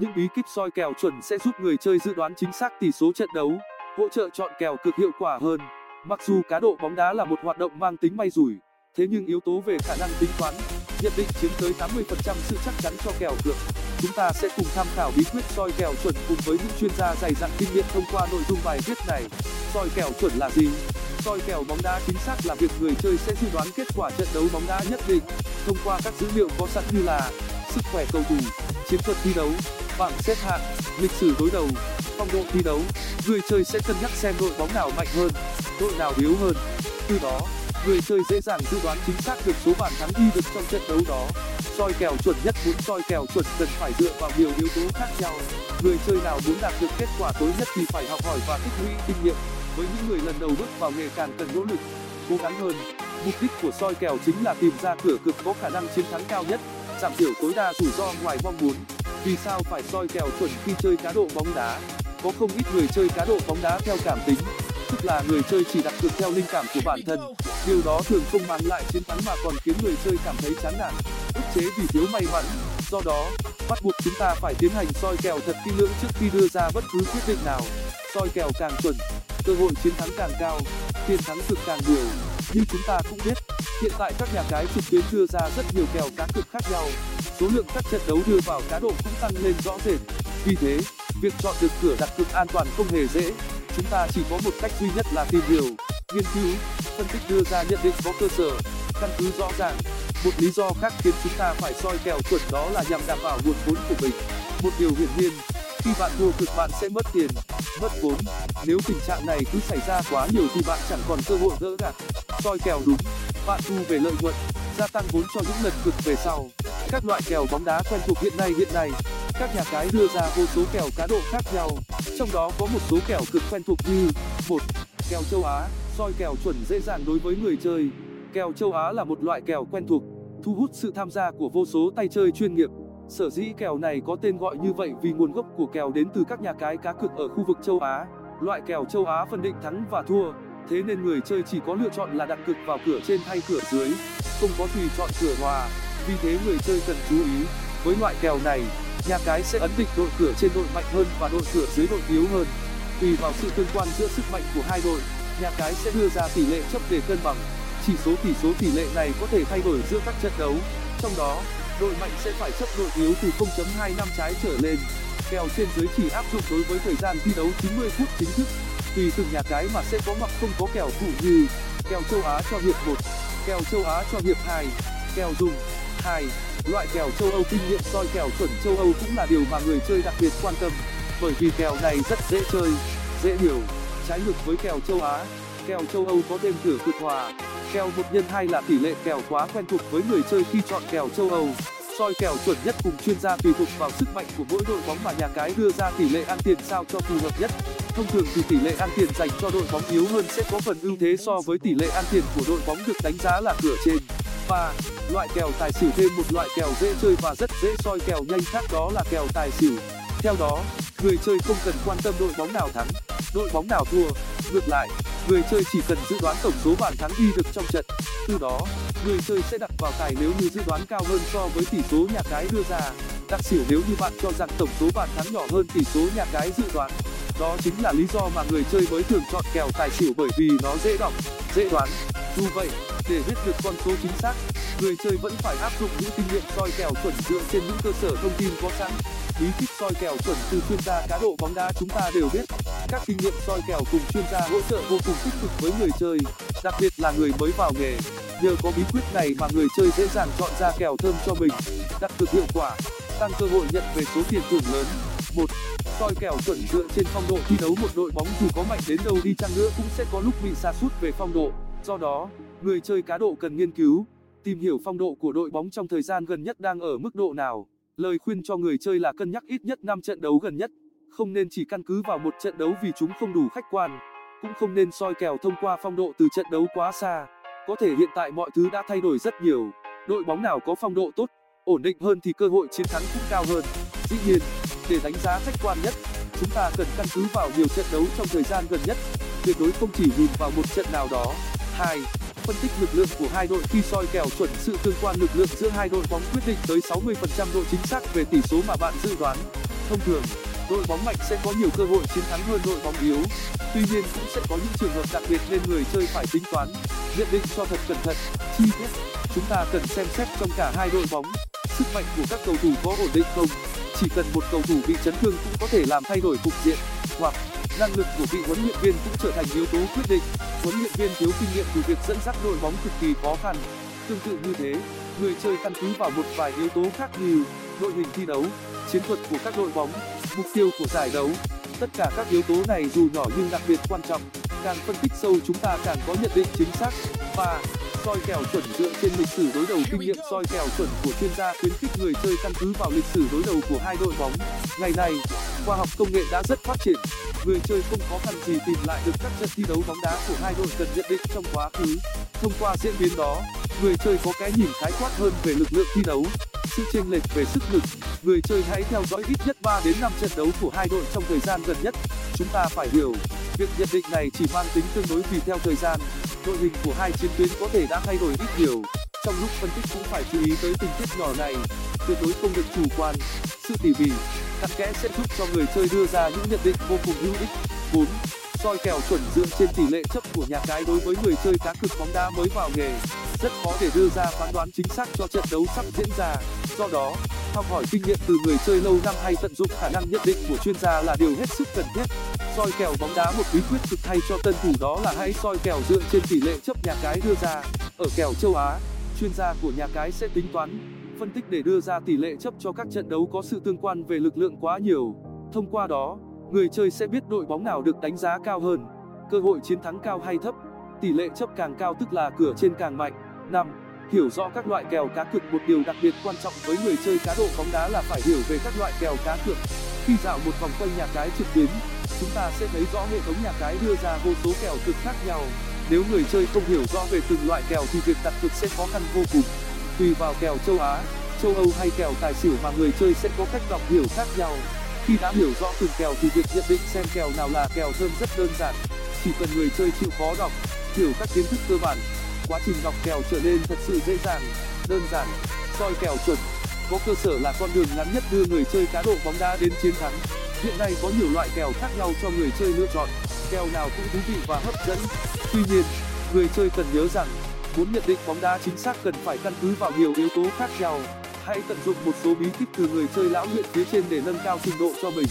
những bí kíp soi kèo chuẩn sẽ giúp người chơi dự đoán chính xác tỷ số trận đấu, hỗ trợ chọn kèo cực hiệu quả hơn. Mặc dù cá độ bóng đá là một hoạt động mang tính may rủi, thế nhưng yếu tố về khả năng tính toán nhận định chiếm tới 80% sự chắc chắn cho kèo cược. Chúng ta sẽ cùng tham khảo bí quyết soi kèo chuẩn cùng với những chuyên gia dày dặn kinh nghiệm thông qua nội dung bài viết này. Soi kèo chuẩn là gì? Soi kèo bóng đá chính xác là việc người chơi sẽ dự đoán kết quả trận đấu bóng đá nhất định, thông qua các dữ liệu có sẵn như là sức khỏe cầu thủ, chiến thuật thi đấu bảng xếp hạng, lịch sử đối đầu, phong độ thi đấu. Người chơi sẽ cân nhắc xem đội bóng nào mạnh hơn, đội nào yếu hơn. Từ đó, người chơi dễ dàng dự đoán chính xác được số bàn thắng ghi được trong trận đấu đó. Soi kèo chuẩn nhất muốn soi kèo chuẩn cần phải dựa vào nhiều yếu tố khác nhau. Người chơi nào muốn đạt được kết quả tối nhất thì phải học hỏi và tích lũy kinh nghiệm. Với những người lần đầu bước vào nghề càng cần nỗ lực, cố gắng hơn. Mục đích của soi kèo chính là tìm ra cửa cực có khả năng chiến thắng cao nhất, giảm thiểu tối đa rủi ro ngoài mong muốn vì sao phải soi kèo chuẩn khi chơi cá độ bóng đá? Có không ít người chơi cá độ bóng đá theo cảm tính, tức là người chơi chỉ đặt cược theo linh cảm của bản thân. Điều đó thường không mang lại chiến thắng mà còn khiến người chơi cảm thấy chán nản, ức chế vì thiếu may mắn. Do đó, bắt buộc chúng ta phải tiến hành soi kèo thật kỹ lưỡng trước khi đưa ra bất cứ quyết định nào. Soi kèo càng chuẩn, cơ hội chiến thắng càng cao, tiền thắng cực càng nhiều. Như chúng ta cũng biết, hiện tại các nhà cái trực tuyến đưa ra rất nhiều kèo cá cược khác nhau số lượng các trận đấu đưa vào cá độ cũng tăng lên rõ rệt. Vì thế, việc chọn được cửa đặt cược an toàn không hề dễ. Chúng ta chỉ có một cách duy nhất là tìm hiểu, nghiên cứu, phân tích đưa ra nhận định có cơ sở, căn cứ rõ ràng. Một lý do khác khiến chúng ta phải soi kèo chuẩn đó là nhằm đảm bảo nguồn vốn của mình. Một điều hiển nhiên, khi bạn thua cực bạn sẽ mất tiền, mất vốn. Nếu tình trạng này cứ xảy ra quá nhiều thì bạn chẳng còn cơ hội gỡ gạc. Soi kèo đúng, bạn thu về lợi nhuận, gia tăng vốn cho những lần cực về sau các loại kèo bóng đá quen thuộc hiện nay hiện nay. Các nhà cái đưa ra vô số kèo cá độ khác nhau. Trong đó có một số kèo cực quen thuộc như một, kèo châu á, soi kèo chuẩn dễ dàng đối với người chơi. Kèo châu á là một loại kèo quen thuộc, thu hút sự tham gia của vô số tay chơi chuyên nghiệp. Sở dĩ kèo này có tên gọi như vậy vì nguồn gốc của kèo đến từ các nhà cái cá cược ở khu vực châu á. Loại kèo châu á phân định thắng và thua, thế nên người chơi chỉ có lựa chọn là đặt cược vào cửa trên hay cửa dưới, không có tùy chọn cửa hòa vì thế người chơi cần chú ý. Với loại kèo này, nhà cái sẽ ấn định đội cửa trên đội mạnh hơn và đội cửa dưới đội yếu hơn. Tùy vào sự tương quan giữa sức mạnh của hai đội, nhà cái sẽ đưa ra tỷ lệ chấp để cân bằng. Chỉ số tỷ số tỷ lệ này có thể thay đổi giữa các trận đấu. Trong đó, đội mạnh sẽ phải chấp đội yếu từ 0.25 trái trở lên. Kèo trên dưới chỉ áp dụng đối với thời gian thi đấu 90 phút chính thức. Tùy từng nhà cái mà sẽ có hoặc không có kèo phụ như kèo châu á cho hiệp 1 kèo châu á cho hiệp 2 kèo dùng loại kèo châu âu kinh nghiệm soi kèo chuẩn châu âu cũng là điều mà người chơi đặc biệt quan tâm. Bởi vì kèo này rất dễ chơi, dễ hiểu, trái ngược với kèo châu á. Kèo châu âu có thêm cửa cực hòa. Kèo một nhân hai là tỷ lệ kèo quá quen thuộc với người chơi khi chọn kèo châu âu. Soi kèo chuẩn nhất cùng chuyên gia tùy thuộc vào sức mạnh của mỗi đội bóng mà nhà cái đưa ra tỷ lệ ăn tiền sao cho phù hợp nhất. Thông thường thì tỷ lệ ăn tiền dành cho đội bóng yếu hơn sẽ có phần ưu thế so với tỷ lệ ăn tiền của đội bóng được đánh giá là cửa trên loại kèo tài xỉu thêm một loại kèo dễ chơi và rất dễ soi kèo nhanh khác đó là kèo tài xỉu. Theo đó, người chơi không cần quan tâm đội bóng nào thắng, đội bóng nào thua. Ngược lại, người chơi chỉ cần dự đoán tổng số bàn thắng ghi được trong trận. Từ đó, người chơi sẽ đặt vào tài nếu như dự đoán cao hơn so với tỷ số nhà cái đưa ra. Đặt xỉu nếu như bạn cho rằng tổng số bàn thắng nhỏ hơn tỷ số nhà cái dự đoán. Đó chính là lý do mà người chơi mới thường chọn kèo tài xỉu bởi vì nó dễ đọc, dễ đoán. Dù vậy để biết được con số chính xác, người chơi vẫn phải áp dụng những kinh nghiệm soi kèo chuẩn dựa trên những cơ sở thông tin có sẵn. Bí kíp soi kèo chuẩn từ chuyên gia cá độ bóng đá chúng ta đều biết. Các kinh nghiệm soi kèo cùng chuyên gia hỗ trợ vô cùng tích cực với người chơi, đặc biệt là người mới vào nghề. Nhờ có bí quyết này mà người chơi dễ dàng chọn ra kèo thơm cho mình, đặt cược hiệu quả, tăng cơ hội nhận về số tiền thưởng lớn. Một, soi kèo chuẩn dựa trên phong độ thi đấu một đội bóng dù có mạnh đến đâu đi chăng nữa cũng sẽ có lúc bị sa sút về phong độ. Do đó người chơi cá độ cần nghiên cứu, tìm hiểu phong độ của đội bóng trong thời gian gần nhất đang ở mức độ nào. Lời khuyên cho người chơi là cân nhắc ít nhất trận đấu gần nhất, không nên chỉ căn cứ vào một trận đấu vì chúng không đủ khách quan, cũng không nên soi kèo thông qua phong độ từ trận đấu quá xa. Có thể hiện tại mọi thứ đã thay đổi rất nhiều. Đội bóng nào có phong độ tốt, ổn định hơn thì cơ hội chiến thắng cũng cao hơn. Dĩ nhiên, để đánh giá khách quan nhất, chúng ta cần căn cứ vào nhiều trận đấu trong thời gian gần nhất, tuyệt đối không chỉ nhìn vào một trận nào đó. Hai phân tích lực lượng của hai đội khi soi kèo chuẩn sự tương quan lực lượng giữa hai đội bóng quyết định tới 60% độ chính xác về tỷ số mà bạn dự đoán. Thông thường, đội bóng mạnh sẽ có nhiều cơ hội chiến thắng hơn đội bóng yếu. Tuy nhiên, cũng sẽ có những trường hợp đặc biệt nên người chơi phải tính toán nhận định cho thật cẩn thận. Chi tiết, chúng ta cần xem xét trong cả hai đội bóng. Sức mạnh của các cầu thủ có ổn định không? Chỉ cần một cầu thủ bị chấn thương cũng có thể làm thay đổi cục diện. Hoặc năng lực của vị huấn luyện viên cũng trở thành yếu tố quyết định. Huấn luyện viên thiếu kinh nghiệm từ việc dẫn dắt đội bóng cực kỳ khó khăn. Tương tự như thế, người chơi căn cứ vào một vài yếu tố khác như đội hình thi đấu, chiến thuật của các đội bóng, mục tiêu của giải đấu. Tất cả các yếu tố này dù nhỏ nhưng đặc biệt quan trọng. Càng phân tích sâu chúng ta càng có nhận định chính xác. Và soi kèo chuẩn dựa trên lịch sử đối đầu kinh nghiệm. Soi kèo chuẩn của chuyên gia khuyến khích người chơi căn cứ vào lịch sử đối đầu của hai đội bóng. Ngày nay, khoa học công nghệ đã rất phát triển người chơi không khó khăn gì tìm lại được các trận thi đấu bóng đá của hai đội cần nhận định trong quá khứ. Thông qua diễn biến đó, người chơi có cái nhìn khái quát hơn về lực lượng thi đấu, sự chênh lệch về sức lực. Người chơi hãy theo dõi ít nhất đến trận đấu của hai đội trong thời gian gần nhất. Chúng ta phải hiểu, việc nhận định này chỉ mang tính tương đối vì theo thời gian. Đội hình của hai chiến tuyến có thể đã thay đổi ít nhiều. Trong lúc phân tích cũng phải chú ý tới tình tiết nhỏ này, tuyệt đối không được chủ quan, sự tỉ mỉ cặn kẽ sẽ giúp cho người chơi đưa ra những nhận định vô cùng hữu ích. Soi kèo chuẩn dựa trên tỷ lệ chấp của nhà cái đối với người chơi cá cược bóng đá mới vào nghề rất khó để đưa ra phán đoán chính xác cho trận đấu sắp diễn ra. Do đó, học hỏi kinh nghiệm từ người chơi lâu năm hay tận dụng khả năng nhận định của chuyên gia là điều hết sức cần thiết. Soi kèo bóng đá một bí quyết cực hay cho tân thủ đó là hãy soi kèo dựa trên tỷ lệ chấp nhà cái đưa ra. Ở kèo châu á, chuyên gia của nhà cái sẽ tính toán phân tích để đưa ra tỷ lệ chấp cho các trận đấu có sự tương quan về lực lượng quá nhiều. Thông qua đó, người chơi sẽ biết đội bóng nào được đánh giá cao hơn. Cơ hội chiến thắng cao hay thấp, tỷ lệ chấp càng cao tức là cửa trên càng mạnh. Hiểu rõ các loại kèo cá cược. Một điều đặc biệt quan trọng với người chơi cá độ bóng đá là phải hiểu về các loại kèo cá cược. Khi dạo một vòng quanh nhà cái trực tuyến, chúng ta sẽ thấy rõ hệ thống nhà cái đưa ra vô số kèo cực khác nhau. Nếu người chơi không hiểu rõ về từng loại kèo thì việc đặt cược sẽ khó khăn vô cùng tùy vào kèo châu á, châu âu hay kèo tài xỉu mà người chơi sẽ có cách đọc hiểu khác nhau. Khi đã hiểu rõ từng kèo thì việc nhận định xem kèo nào là kèo thơm rất đơn giản. Chỉ cần người chơi chịu khó đọc, hiểu các kiến thức cơ bản, quá trình đọc kèo trở nên thật sự dễ dàng, đơn giản, soi kèo chuẩn. Có cơ sở là con đường ngắn nhất đưa người chơi cá độ bóng đá đến chiến thắng. Hiện nay có nhiều loại kèo khác nhau cho người chơi lựa chọn. Kèo nào cũng thú vị và hấp dẫn. Tuy nhiên, người chơi cần nhớ rằng muốn nhận định bóng đá chính xác cần phải căn cứ vào nhiều yếu tố khác nhau. Hãy tận dụng một số bí kíp từ người chơi lão luyện phía trên để nâng cao trình độ cho mình.